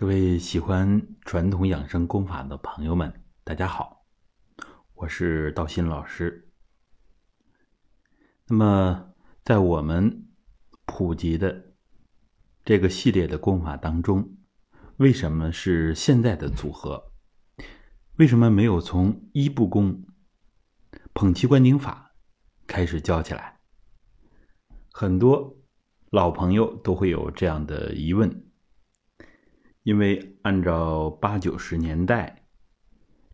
各位喜欢传统养生功法的朋友们，大家好，我是道心老师。那么，在我们普及的这个系列的功法当中，为什么是现在的组合？为什么没有从一步功、捧气观顶法开始教起来？很多老朋友都会有这样的疑问。因为按照八九十年代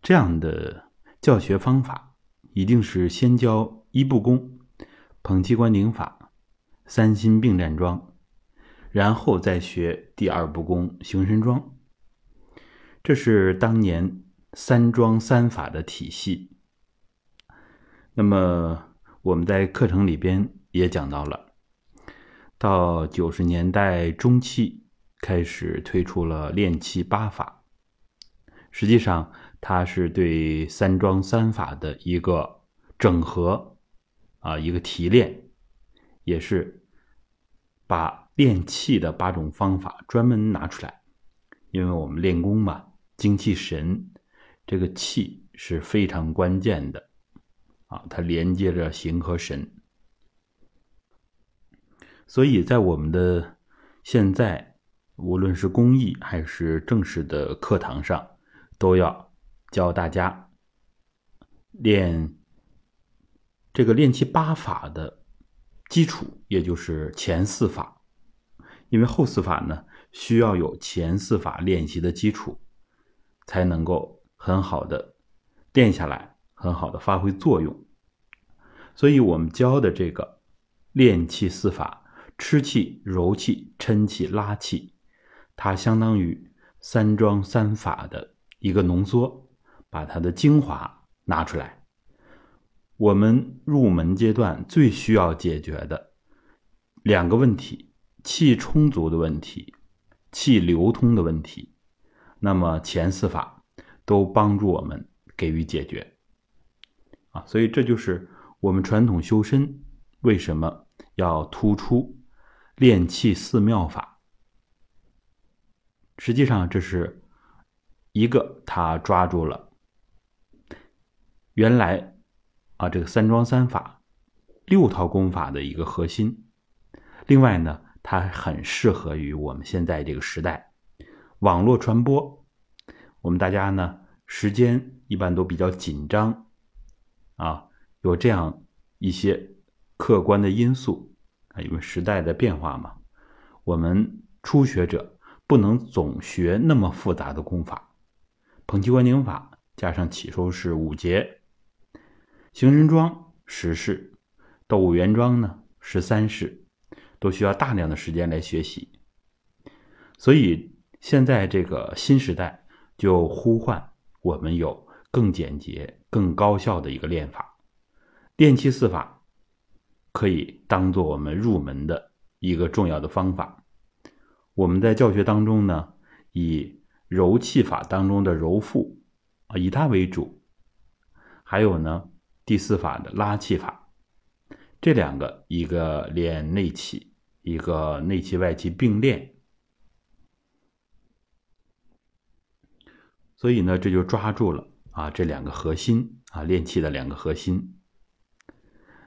这样的教学方法，一定是先教一步功、捧气观顶法、三心并站桩，然后再学第二步功行神桩。这是当年三桩三法的体系。那么我们在课程里边也讲到了，到九十年代中期。开始推出了练气八法，实际上它是对三桩三法的一个整合，啊，一个提炼，也是把练气的八种方法专门拿出来，因为我们练功嘛，精气神，这个气是非常关键的，啊，它连接着形和神，所以在我们的现在。无论是公益还是正式的课堂上，都要教大家练这个练气八法的基础，也就是前四法。因为后四法呢，需要有前四法练习的基础，才能够很好的练下来，很好的发挥作用。所以我们教的这个练气四法：吃气、揉气、抻气、拉气。它相当于三桩三法的一个浓缩，把它的精华拿出来。我们入门阶段最需要解决的两个问题：气充足的问题，气流通的问题。那么前四法都帮助我们给予解决。啊，所以这就是我们传统修身为什么要突出练气四妙法。实际上，这是一个他抓住了原来啊这个三桩三法六套功法的一个核心。另外呢，它很适合于我们现在这个时代，网络传播。我们大家呢时间一般都比较紧张啊，有这样一些客观的因素啊，因为时代的变化嘛，我们初学者。不能总学那么复杂的功法，捧气观顶法加上起收式五节，行人桩十式，斗五元桩呢十三式，都需要大量的时间来学习。所以现在这个新时代就呼唤我们有更简洁、更高效的一个练法，练气四法可以当做我们入门的一个重要的方法。我们在教学当中呢，以柔气法当中的柔腹啊，以它为主。还有呢，第四法的拉气法，这两个一个练内气，一个内气外气并练。所以呢，这就抓住了啊这两个核心啊练气的两个核心。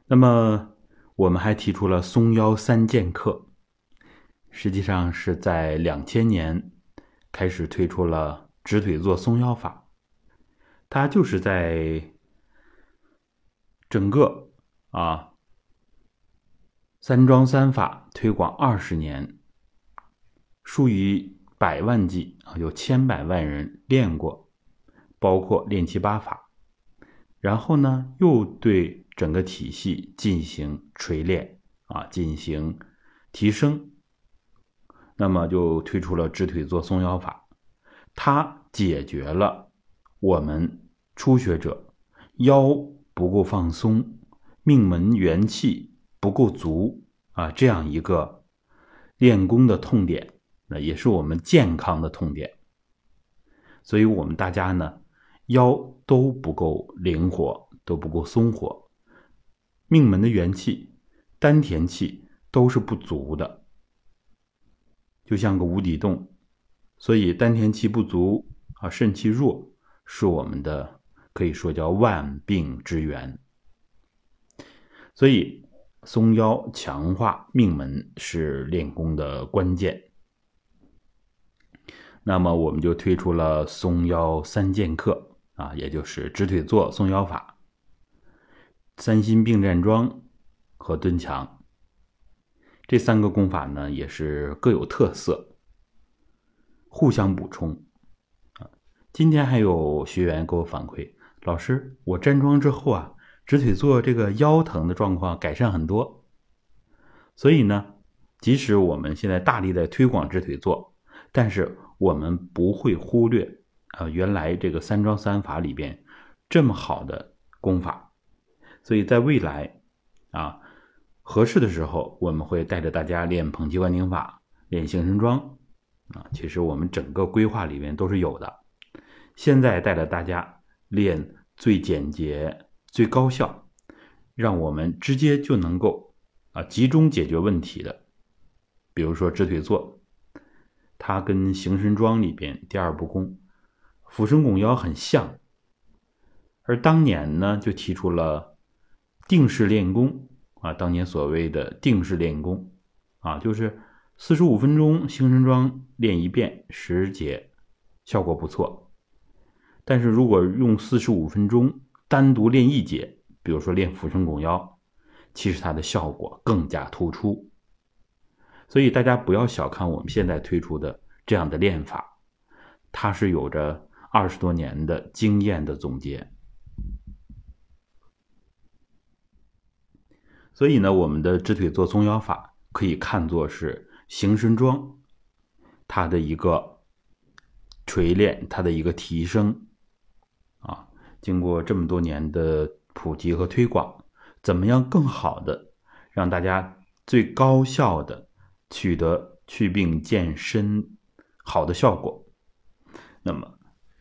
那么我们还提出了松腰三剑客。实际上是在两千年开始推出了直腿坐松腰法，它就是在整个啊三桩三法推广二十年，数以百万计啊，有千百万人练过，包括练七八法，然后呢又对整个体系进行锤炼啊，进行提升。那么就推出了直腿坐松腰法，它解决了我们初学者腰不够放松、命门元气不够足啊这样一个练功的痛点，那也是我们健康的痛点。所以我们大家呢腰都不够灵活，都不够松活，命门的元气、丹田气都是不足的。就像个无底洞，所以丹田气不足啊，肾气弱，是我们的可以说叫万病之源。所以松腰强化命门是练功的关键。那么我们就推出了松腰三剑客啊，也就是直腿坐、松腰法、三心并站桩和蹲墙。这三个功法呢，也是各有特色，互相补充。啊，今天还有学员给我反馈，老师，我站桩之后啊，直腿坐这个腰疼的状况改善很多。所以呢，即使我们现在大力在推广直腿坐，但是。我们不会忽略啊，原来这个三桩三法里边这么好的功法，所以在未来啊合适的时候，我们会带着大家练捧气观顶法，练行神桩啊。其实我们整个规划里面都是有的。现在带着大家练最简洁、最高效，让我们直接就能够啊集中解决问题的，比如说直腿坐。它跟行神桩里边第二步功俯身拱腰很像，而当年呢就提出了定式练功啊，当年所谓的定式练功啊，就是四十五分钟行神桩练一遍十节，效果不错。但是如果用四十五分钟单独练一节，比如说练俯身拱腰，其实它的效果更加突出。所以大家不要小看我们现在推出的这样的练法，它是有着二十多年的经验的总结。所以呢，我们的直腿坐松腰法可以看作是行神桩，它的一个锤炼，它的一个提升。啊，经过这么多年的普及和推广，怎么样更好的让大家最高效的。取得祛病健身好的效果，那么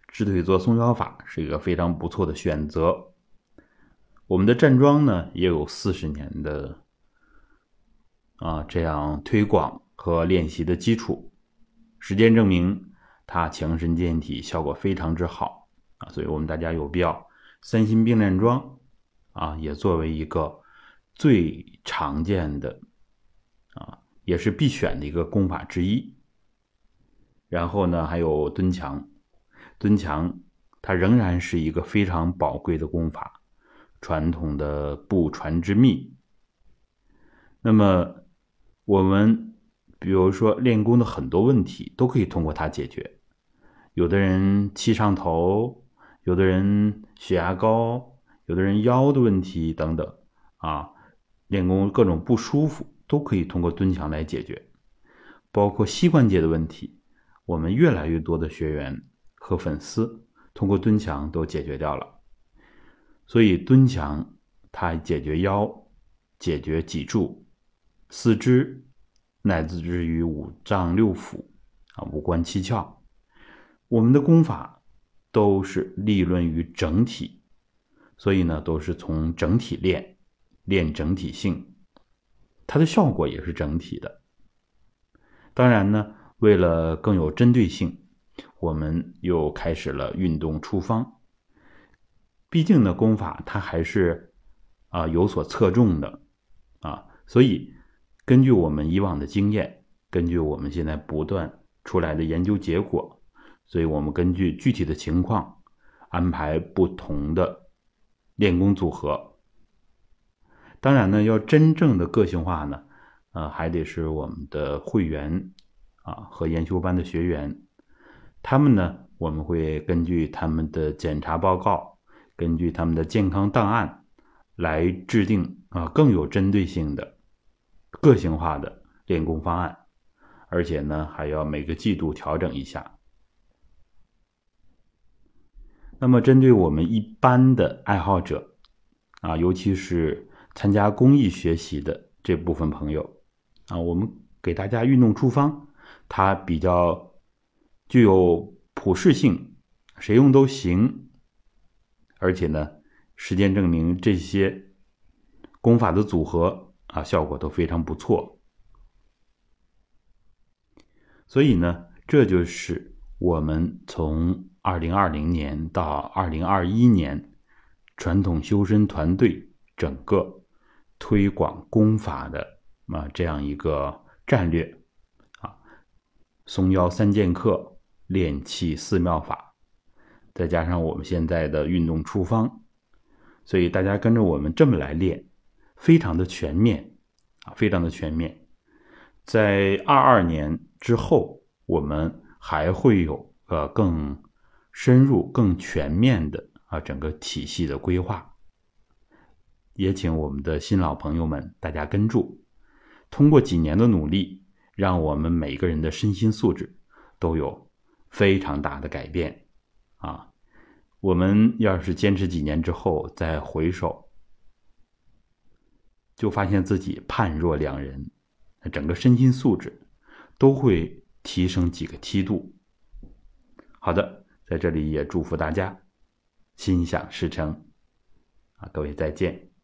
直腿坐松腰法是一个非常不错的选择。我们的站桩呢也有四十年的啊这样推广和练习的基础，实践证明它强身健体效果非常之好啊，所以我们大家有必要三心并站桩啊也作为一个最常见的啊。也是必选的一个功法之一。然后呢，还有蹲墙，蹲墙它仍然是一个非常宝贵的功法，传统的不传之秘。那么我们比如说练功的很多问题都可以通过它解决。有的人气上头，有的人血压高，有的人腰的问题等等啊，练功各种不舒服。都可以通过蹲墙来解决，包括膝关节的问题，我们越来越多的学员和粉丝通过蹲墙都解决掉了。所以蹲墙它解决腰、解决脊柱、四肢，乃至于五脏六腑啊、五官七窍，我们的功法都是立论于整体，所以呢，都是从整体练，练整体性。它的效果也是整体的。当然呢，为了更有针对性，我们又开始了运动处方。毕竟呢，功法它还是啊有所侧重的啊，所以根据我们以往的经验，根据我们现在不断出来的研究结果，所以我们根据具体的情况安排不同的练功组合。当然呢，要真正的个性化呢，呃，还得是我们的会员啊和研修班的学员，他们呢，我们会根据他们的检查报告，根据他们的健康档案来制定啊更有针对性的、个性化的练功方案，而且呢，还要每个季度调整一下。那么，针对我们一般的爱好者啊，尤其是。参加公益学习的这部分朋友，啊，我们给大家运动处方，它比较具有普适性，谁用都行。而且呢，实践证明这些功法的组合啊，效果都非常不错。所以呢，这就是我们从二零二零年到二零二一年传统修身团队整个推广功法的啊这样一个战略啊，松腰三剑客练气四妙法，再加上我们现在的运动处方，所以大家跟着我们这么来练，非常的全面啊，非常的全面。在二二年之后。我们还会有呃更深入、更全面的啊整个体系的规划，也请我们的新老朋友们大家跟住。通过几年的努力，让我们每个人的身心素质都有非常大的改变啊！我们要是坚持几年之后再回首，就发现自己判若两人，整个身心素质都会。提升几个梯度。好的，在这里也祝福大家心想事成啊！各位再见。